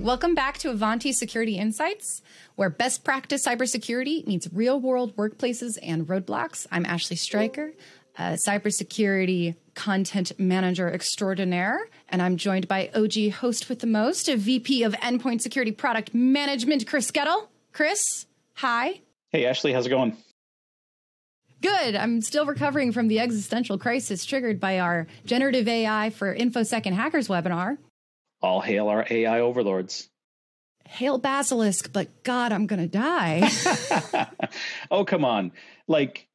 welcome back to Ivanti Security Insights, where best practice cybersecurity meets real world workplaces and roadblocks. I'm Ashley Stryker, a cybersecurity content manager extraordinaire, and I'm joined by OG host with the most, a VP of Endpoint Security Product Management, Chris Goettl. Chris, hi. Hey, Ashley, how's it going? Good. I'm still recovering from the existential crisis triggered by our generative AI for InfoSec and Hackers webinar. All hail our AI overlords. Hail Basilisk, but God, I'm going to die. oh, come on. Like,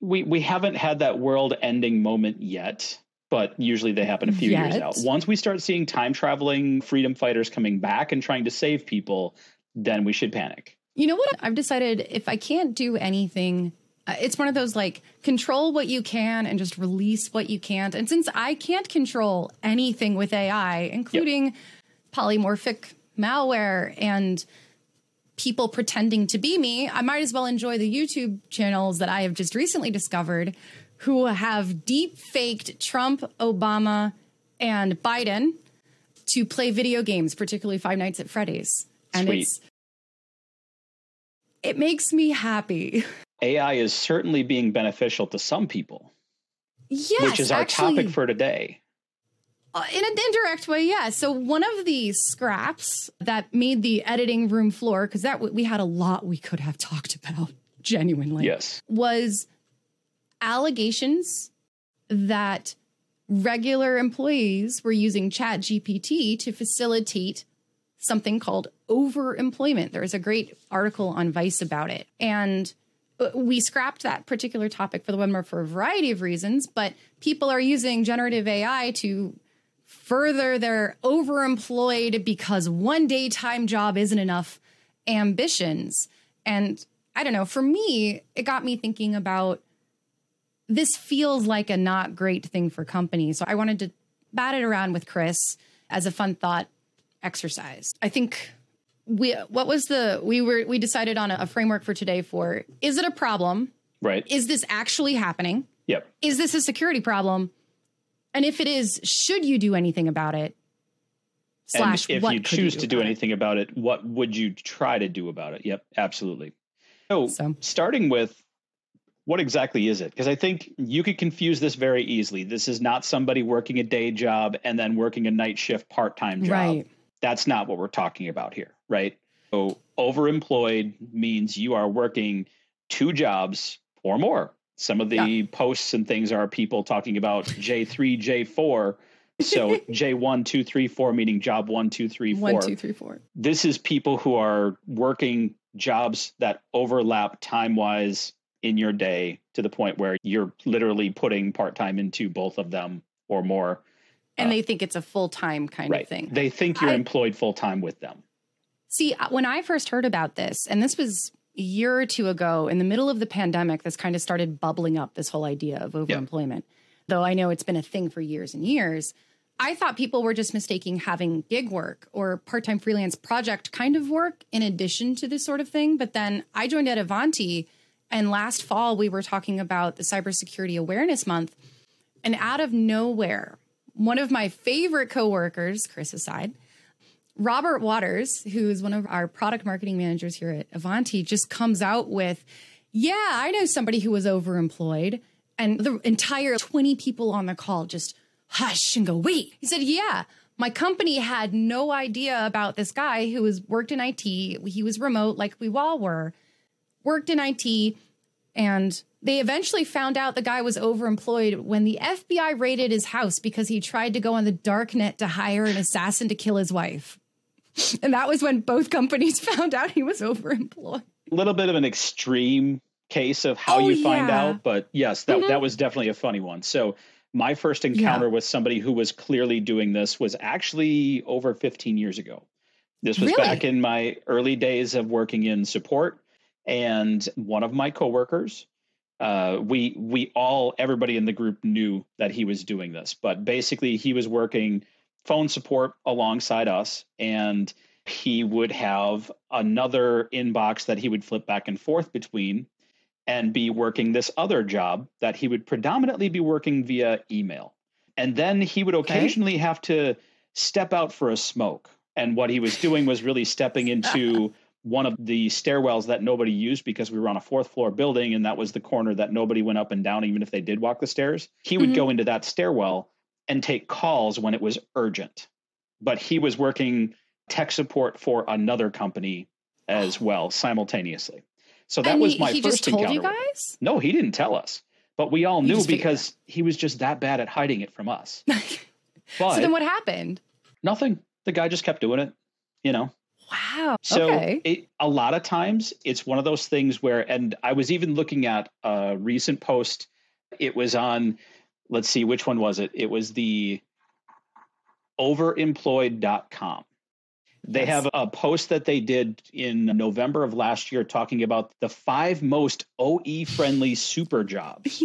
we, we haven't had that world ending moment yet, but usually they happen a few yet. years out. Once we start seeing time traveling freedom fighters coming back and trying to save people, then we should panic. You know what? I've decided if I can't do anything Uh, it's one of those like control what you can and just release what you can't. And since I can't control anything with AI, including yep. polymorphic malware and people pretending to be me, I might as well enjoy the YouTube channels that I have just recently discovered who have deep faked Trump, Obama, and Biden to play video games, particularly Five Nights at Freddy's. And Sweet. it's it makes me happy. AI is certainly being beneficial to some people. Yes, which is our actually, topic for today. Uh, in an indirect way, yeah. So one of the scraps that made the editing room floor, because that we had a lot we could have talked about, genuinely. Yes, was allegations that regular employees were using Chat GPT to facilitate something called overemployment. There is a great article on Vice about it, and we scrapped that particular topic for the webinar for a variety of reasons, but people are using generative AI to further their overemployed because one daytime job isn't enough ambitions. And I don't know, for me, it got me thinking about this feels like a not great thing for companies. So I wanted to bat it around with Chris as a fun thought exercise. I think we what was the we were we decided on a, a framework for today for is it a problem? Right. Is this actually happening? Yep. Is this a security problem? And if it is, should you do anything about it? Slash, and if you choose you do to do anything it? about it, what would you try to do about it? Yep, absolutely. So, so. starting with what exactly is it? Because I think you could confuse this very easily. This is not somebody working a day job and then working a night shift part time job. Right. That's not what we're talking about here, right? So overemployed means you are working two jobs or more. Some of the yeah. posts and things are people talking about J3, J4. So J1, 2, 3, 4, meaning job 1, 2, 3, 4. 1, 2, 3, 4. This is people who are working jobs that overlap time wise in your day to the point where you're literally putting part time into both of them or more and uh, they think it's a full time kind right. of thing. They think you're I, employed full time with them. See, uh, when I first heard about this, and this was a year or two ago, in the middle of the pandemic, this kind of started bubbling up this whole idea of overemployment. Yep. Though I know it's been a thing for years and years. I thought people were just mistaking having gig work or part time freelance project kind of work in addition to this sort of thing. But then I joined at Ivanti, and last fall we were talking about the Cybersecurity Awareness Month. And out of nowhere, one of my favorite coworkers, Chris aside, Robert Waters, who's one of our product marketing managers here at Ivanti, just comes out with, Yeah, I know somebody who was overemployed. And the entire 20 people on the call just hush and go, Wait. He said, Yeah, my company had no idea about this guy who was worked in IT. He was remote, like we all were, worked in IT, and they eventually found out the guy was overemployed when the FBI raided his house because he tried to go on the dark net to hire an assassin to kill his wife. And that was when both companies found out he was overemployed. A little bit of an extreme case of how oh, you find yeah. out, but yes, that mm-hmm. that was definitely a funny one. So my first encounter yeah. with somebody who was clearly doing this was actually over 15 years ago. This was really? back in my early days of working in support and one of my coworkers uh, we we all everybody in the group knew that he was doing this, but basically he was working phone support alongside us, and he would have another inbox that he would flip back and forth between, and be working this other job that he would predominantly be working via email, and then he would occasionally okay. have to step out for a smoke And what he was doing was really stepping into one of the stairwells that nobody used because we were on a fourth floor building and that was the corner that nobody went up and down even if they did walk the stairs. He would mm-hmm. go into that stairwell and take calls when it was urgent. But he was working tech support for another company as oh. well simultaneously. So that and was he, my he first encounter. You guys? No, he didn't tell us. But we all knew because he was just that bad at hiding it from us. But so then what happened? Nothing. The guy just kept doing it, you know. Wow. So okay. it, a lot of times it's one of those things where, and I was even looking at a recent post. It was on, let's see, which one was it? It was the overemployed.com. They yes. have a post that they did in November of last year talking about the five most OE friendly super jobs.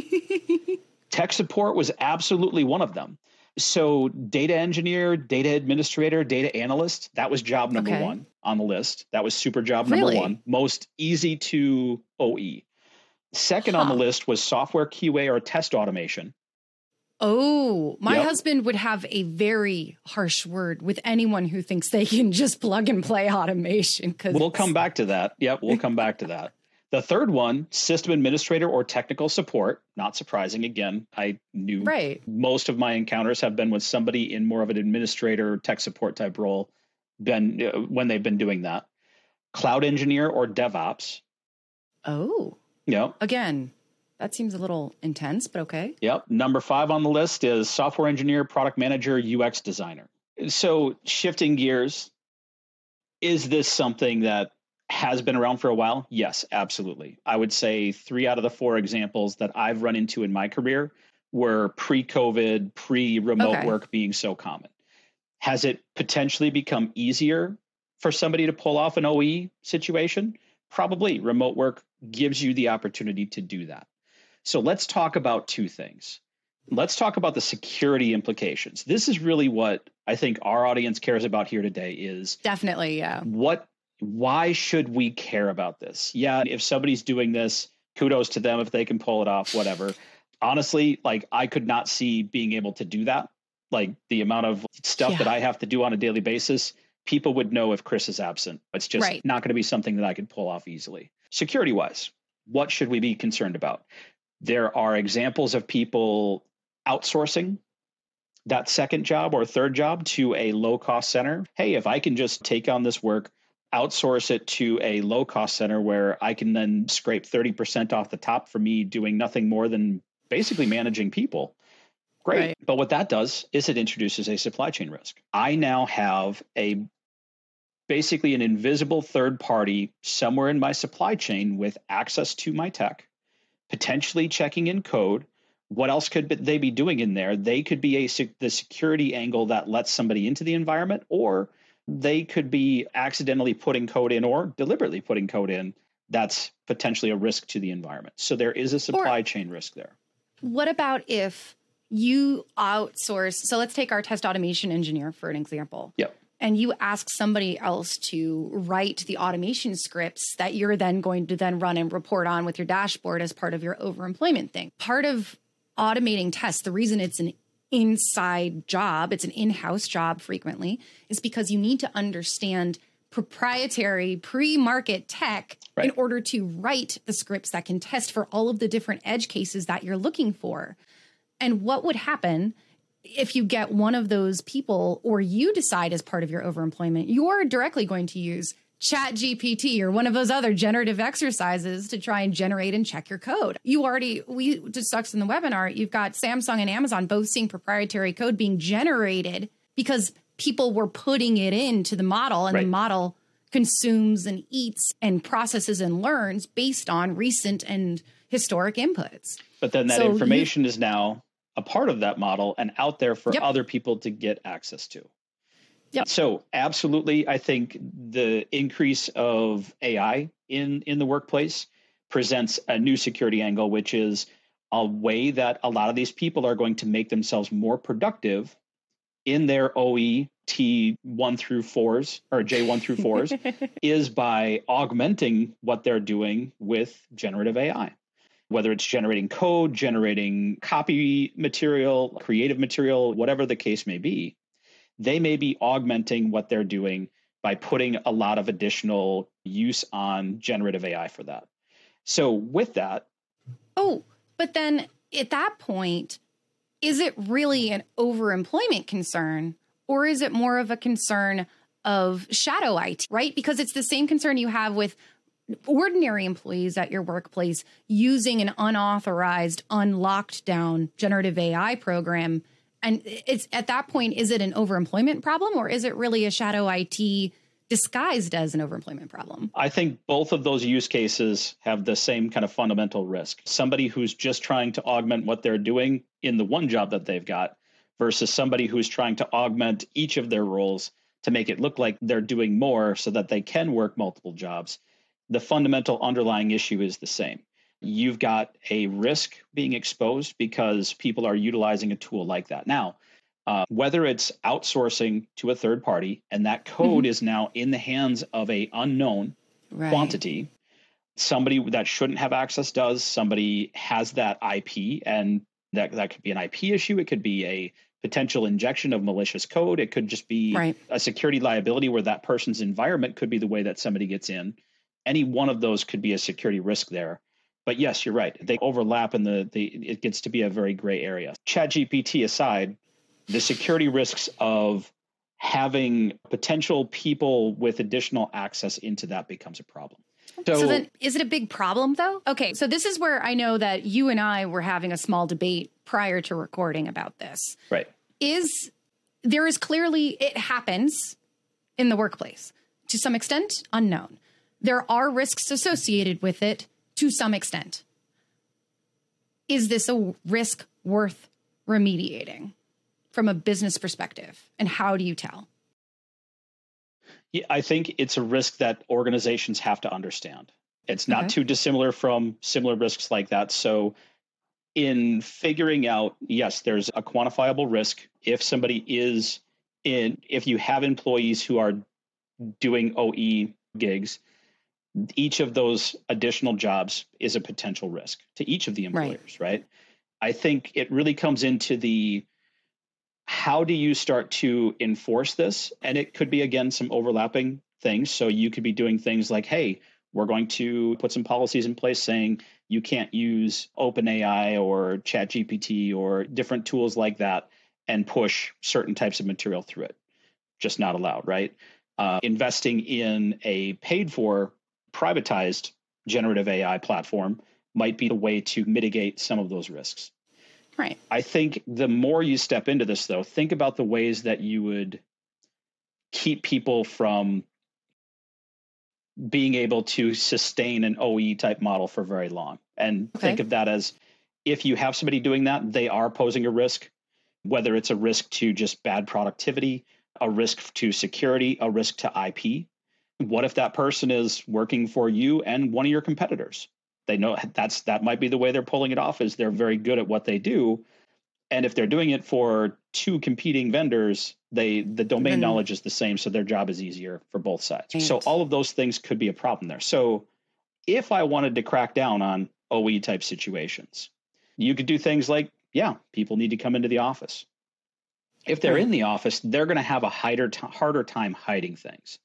Tech support was absolutely one of them. So, data engineer, data administrator, data analyst, that was job number okay. one on the list. That was super job number really? one. Most easy to OE. Second huh. on the list was software QA or test automation. Oh, my yep. husband would have a very harsh word with anyone who thinks they can just plug and play automation. Because we'll come back to that. Yep, we'll come back to that. The third one, system administrator or technical support. Not surprising. Again, I knew right. most of my encounters have been with somebody in more of an administrator, tech support type role. Been uh, when they've been doing that. Cloud engineer or DevOps. Oh. Yep. Again, that seems a little intense, but okay. Yep. Number five on the list is software engineer, product manager, UX designer. So shifting gears, is this something that has been around for a while? Yes, absolutely. I would say three out of the four examples that I've run into in my career were pre COVID, pre remote okay. work being so common. Has it potentially become easier for somebody to pull off an OE situation? Probably. Remote work gives you the opportunity to do that. So let's talk about two things. Let's talk about the security implications. This is really what I think our audience cares about here today is Definitely, yeah. What why should we care about this? Yeah, if somebody's doing this, kudos to them if they can pull it off, whatever. Honestly, like I could not see being able to do that. Like the amount of stuff yeah. that I have to do on a daily basis, people would know if Chris is absent. It's just right. not going to be something that I could pull off easily. Security wise, what should we be concerned about? There are examples of people outsourcing that second job or third job to a low cost center. Hey, if I can just take on this work, outsource it to a low cost center where I can then scrape 30% off the top for me doing nothing more than basically managing people. Great. Right. But what that does is it introduces a supply chain risk. I now have a basically an invisible third party somewhere in my supply chain with access to my tech, potentially checking in code. What else could they be doing in there? They could be a the security angle that lets somebody into the environment, or they could be accidentally putting code in or deliberately putting code in that's potentially a risk to the environment. So there is a supply or, chain risk there. What about if you outsource? So let's take our test automation engineer for an example. Yep. And you ask somebody else to write the automation scripts that you're then going to then run and report on with your dashboard as part of your overemployment thing. Part of automating tests, the reason it's an inside job, it's an in house job frequently, is because you need to understand proprietary pre market tech right. in order to write the scripts that can test for all of the different edge cases that you're looking for. And what would happen if you get one of those people or you decide as part of your overemployment, you're directly going to use chat gpt or one of those other generative exercises to try and generate and check your code you already we discussed in the webinar you've got samsung and amazon both seeing proprietary code being generated because people were putting it into the model and right. the model consumes and eats and processes and learns based on recent and historic inputs but then that so information you, is now a part of that model and out there for yep. other people to get access to Yeah. So absolutely, I think the increase of AI in in the workplace presents a new security angle, which is a way that a lot of these people are going to make themselves more productive in their OE T one through fours or J one through fours is by augmenting what they're doing with generative AI. Whether it's generating code, generating copy material, creative material, whatever the case may be, they may be augmenting what they're doing by putting a lot of additional use on generative AI for that. So with that. Oh, but then at that point, is it really an overemployment concern or is it more of a concern of shadow IT, right? Because it's the same concern you have with ordinary employees at your workplace using an unauthorized, unlocked down generative AI program. And it's at that point, is it an overemployment problem or is it really a shadow IT disguised as an overemployment problem? I think both of those use cases have the same kind of fundamental risk. Somebody who's just trying to augment what they're doing in the one job that they've got versus somebody who's trying to augment each of their roles to make it look like they're doing more so that they can work multiple jobs. The fundamental underlying issue is the same. You've got a risk being exposed because people are utilizing a tool like that. Now, uh, whether it's outsourcing to a third party and that code mm-hmm. is now in the hands of a unknown right. quantity somebody that shouldn't have access does somebody has that ip and that that could be an ip issue it could be a potential injection of malicious code it could just be right. a security liability where that person's environment could be the way that somebody gets in any one of those could be a security risk there but yes you're right they overlap and the, the it gets to be a very gray area chat gpt aside the security risks of having potential people with additional access into that becomes a problem. So, so, then is it a big problem though? Okay, so this is where I know that you and I were having a small debate prior to recording about this. Right. Is there is clearly it happens in the workplace to some extent unknown. There are risks associated with it to some extent. Is this a risk worth remediating? from a business perspective? And how do you tell? Yeah, I think it's a risk that organizations have to understand. It's not okay. too dissimilar from similar risks like that. So, in figuring out, yes, there's a quantifiable risk if somebody is in, if you have employees who are doing OE gigs, each of those additional jobs is a potential risk to each of the employers, right? right? I think it really comes into the how do you start to enforce this? And it could be, again, some overlapping things. So you could be doing things like, hey, we're going to put some policies in place saying you can't use OpenAI or ChatGPT or different tools like that and push certain types of material through it. Just not allowed, right? Uh, investing in a paid for privatized generative AI platform might be the way to mitigate some of those risks. Right. I think the more you step into this, though, think about the ways that you would keep people from being able to sustain an OE type model for very long. And okay. think of that as if you have somebody doing that, they are posing a risk, whether it's a risk to just bad productivity, a risk to security, a risk to IP. What if that person is working for you and one of your competitors? They know that's that might be the way they're pulling it off is they're very good at what they do. And if they're doing it for two competing vendors, they the domain mm-hmm. knowledge is the same, so their job is easier for both sides. Right. So all of those things could be a problem there. So if I wanted to crack down on OE type situations, you could do things like, yeah, people need to come into the office. If they're right. in the office, they're going to have a harder, t- harder time hiding things.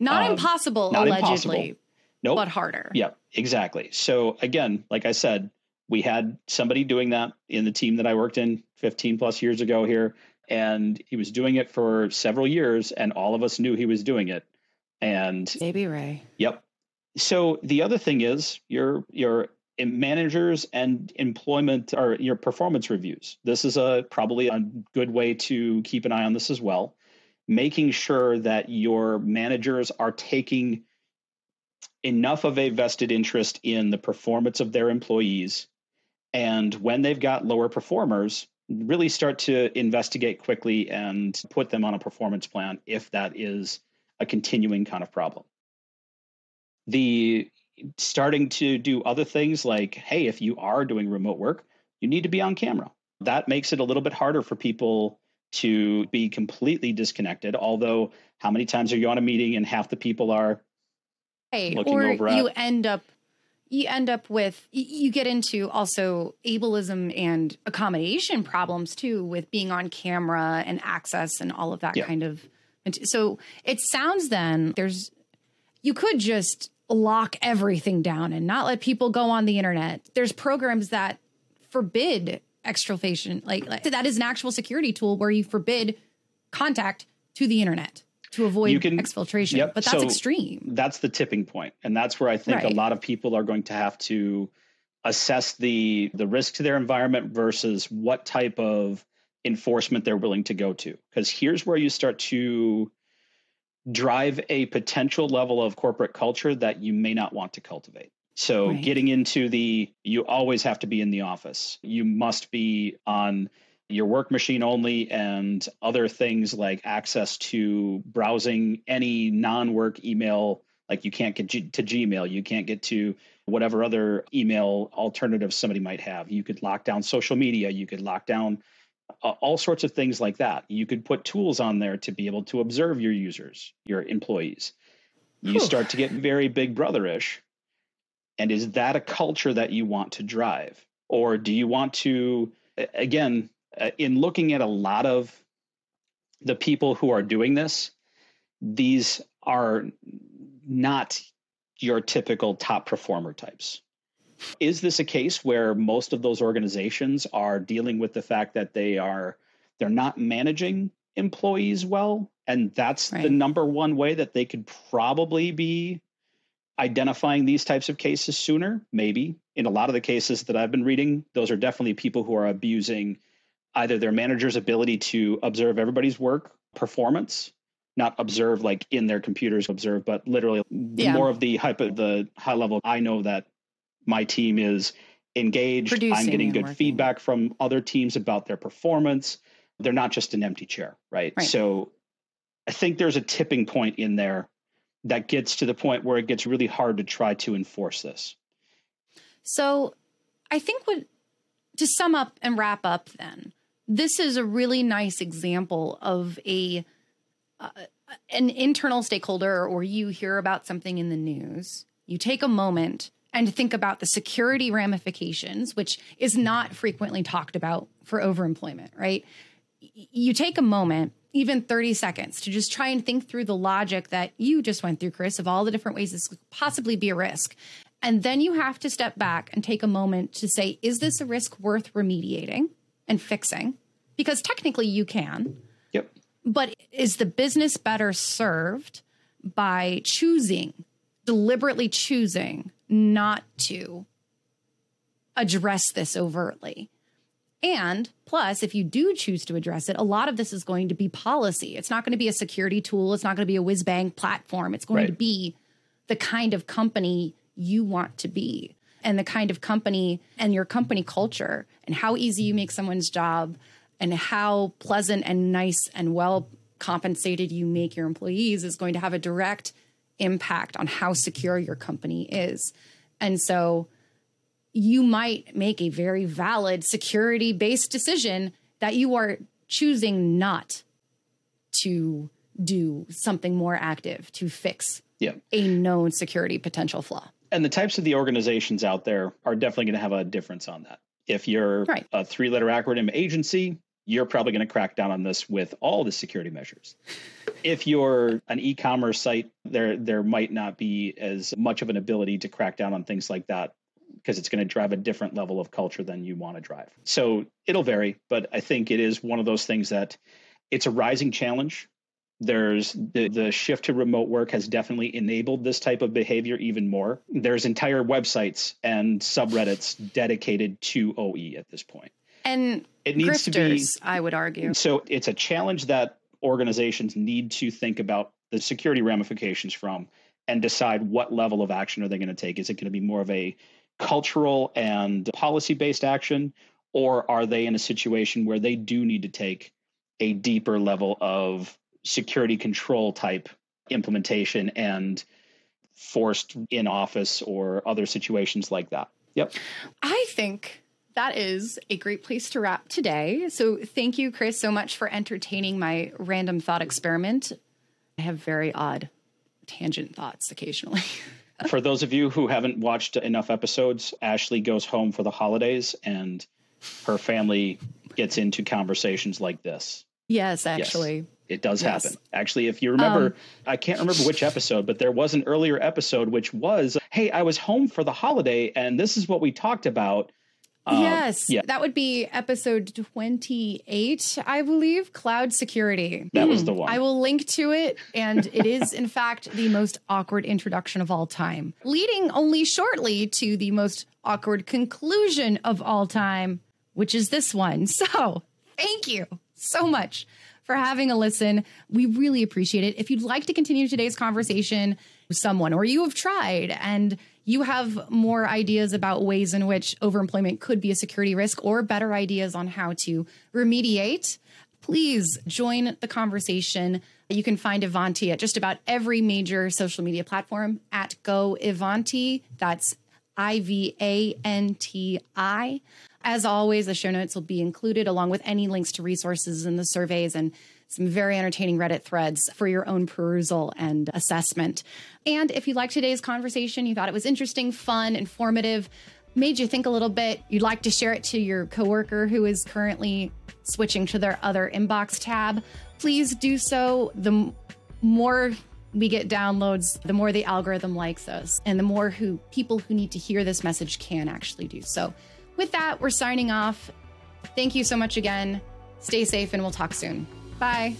Not um, impossible, not allegedly. Impossible. Nope. But harder. Yeah, exactly. So again, like I said, we had somebody doing that in the team that I worked in 15 plus years ago here. And he was doing it for several years, and all of us knew he was doing it. And Baby Ray. Yep. So the other thing is your your managers and employment or your performance reviews. This is a probably a good way to keep an eye on this as well. Making sure that your managers are taking enough of a vested interest in the performance of their employees. And when they've got lower performers, really start to investigate quickly and put them on a performance plan if that is a continuing kind of problem. The starting to do other things like, hey, if you are doing remote work, you need to be on camera. That makes it a little bit harder for people to be completely disconnected. Although, how many times are you on a meeting and half the people are right. or you end up you end up with you get into also ableism and accommodation problems too with being on camera and access and all of that yeah. kind of so it sounds then there's you could just lock everything down and not let people go on the internet there's programs that forbid exfiltration like, like that is an actual security tool where you forbid contact to the internet to avoid you can, exfiltration. Yep. But that's so extreme. That's the tipping point. And that's where I think right. a lot of people are going to have to assess the the risk to their environment versus what type of enforcement they're willing to go to. Because here's where you start to drive a potential level of corporate culture that you may not want to cultivate. So right. getting into the you always have to be in the office. You must be on your work machine only and other things like access to browsing any non-work email like you can't get to gmail you can't get to whatever other email alternative somebody might have you could lock down social media you could lock down uh, all sorts of things like that you could put tools on there to be able to observe your users your employees you start to get very big brotherish and is that a culture that you want to drive or do you want to again uh, in looking at a lot of the people who are doing this, these are not your typical top performer types. Is this a case where most of those organizations are dealing with the fact that they are they're not managing employees well and that's right. the number one way that they could probably be identifying these types of cases sooner maybe in a lot of the cases that I've been reading those are definitely people who are abusing either their manager's ability to observe everybody's work performance not observe like in their computers observe but literally yeah. more of the hype the high level i know that my team is engaged Producing i'm getting good working. feedback from other teams about their performance they're not just an empty chair right? right so i think there's a tipping point in there that gets to the point where it gets really hard to try to enforce this. So i think what to sum up and wrap up then this is a really nice example of a uh, an internal stakeholder or you hear about something in the news you take a moment and think about the security ramifications which is not frequently talked about for overemployment right you take a moment even 30 seconds to just try and think through the logic that you just went through chris of all the different ways this could possibly be a risk and then you have to step back and take a moment to say is this a risk worth remediating and fixing because technically you can. Yep. But is the business better served by choosing, deliberately choosing not to address this overtly? And plus, if you do choose to address it, a lot of this is going to be policy. It's not going to be a security tool. It's not going to be a whiz bang platform. It's going right. to be the kind of company you want to be and the kind of company and your company culture and how easy you make someone's job and how pleasant and nice and well compensated you make your employees is going to have a direct impact on how secure your company is. And so you might make a very valid security based decision that you are choosing not to do something more active to fix yeah. a known security potential flaw. And the types of the organizations out there are definitely going to have a difference on that. If you're right. a three letter acronym agency, you're probably going to crack down on this with all the security measures. If you're an e-commerce site, there there might not be as much of an ability to crack down on things like that because it's going to drive a different level of culture than you want to drive. So it'll vary, but I think it is one of those things that it's a rising challenge. There's the, the shift to remote work has definitely enabled this type of behavior even more. There's entire websites and subreddits dedicated to OE at this point. And it needs grifters, to be, I would argue. So it's a challenge that organizations need to think about the security ramifications from and decide what level of action are they going to take. Is it going to be more of a cultural and policy based action, or are they in a situation where they do need to take a deeper level of security control type implementation and forced in office or other situations like that? Yep. I think that is a great place to wrap today. So, thank you, Chris, so much for entertaining my random thought experiment. I have very odd tangent thoughts occasionally. for those of you who haven't watched enough episodes, Ashley goes home for the holidays and her family gets into conversations like this. Yes, actually. Yes, it does yes. happen. Actually, if you remember, um, I can't remember which episode, but there was an earlier episode which was, hey, I was home for the holiday and this is what we talked about. Um, yes, yeah. that would be episode 28, I believe, cloud security. That was the one. I will link to it, and it is, in fact, the most awkward introduction of all time, leading only shortly to the most awkward conclusion of all time, which is this one. So, thank you so much for having a listen. We really appreciate it. If you'd like to continue today's conversation with someone, or you have tried and you have more ideas about ways in which overemployment could be a security risk or better ideas on how to remediate, please join the conversation. You can find Ivanti at just about every major social media platform at Go Ivanti. That's I V A N T I. As always, the show notes will be included along with any links to resources and the surveys and some very entertaining Reddit threads for your own perusal and assessment. And if you liked today's conversation, you thought it was interesting, fun, informative, made you think a little bit, you'd like to share it to your coworker who is currently switching to their other inbox tab, please do so. The more we get downloads, the more the algorithm likes us, and the more who people who need to hear this message can actually do so. With that, we're signing off. Thank you so much again. Stay safe, and we'll talk soon. Bye.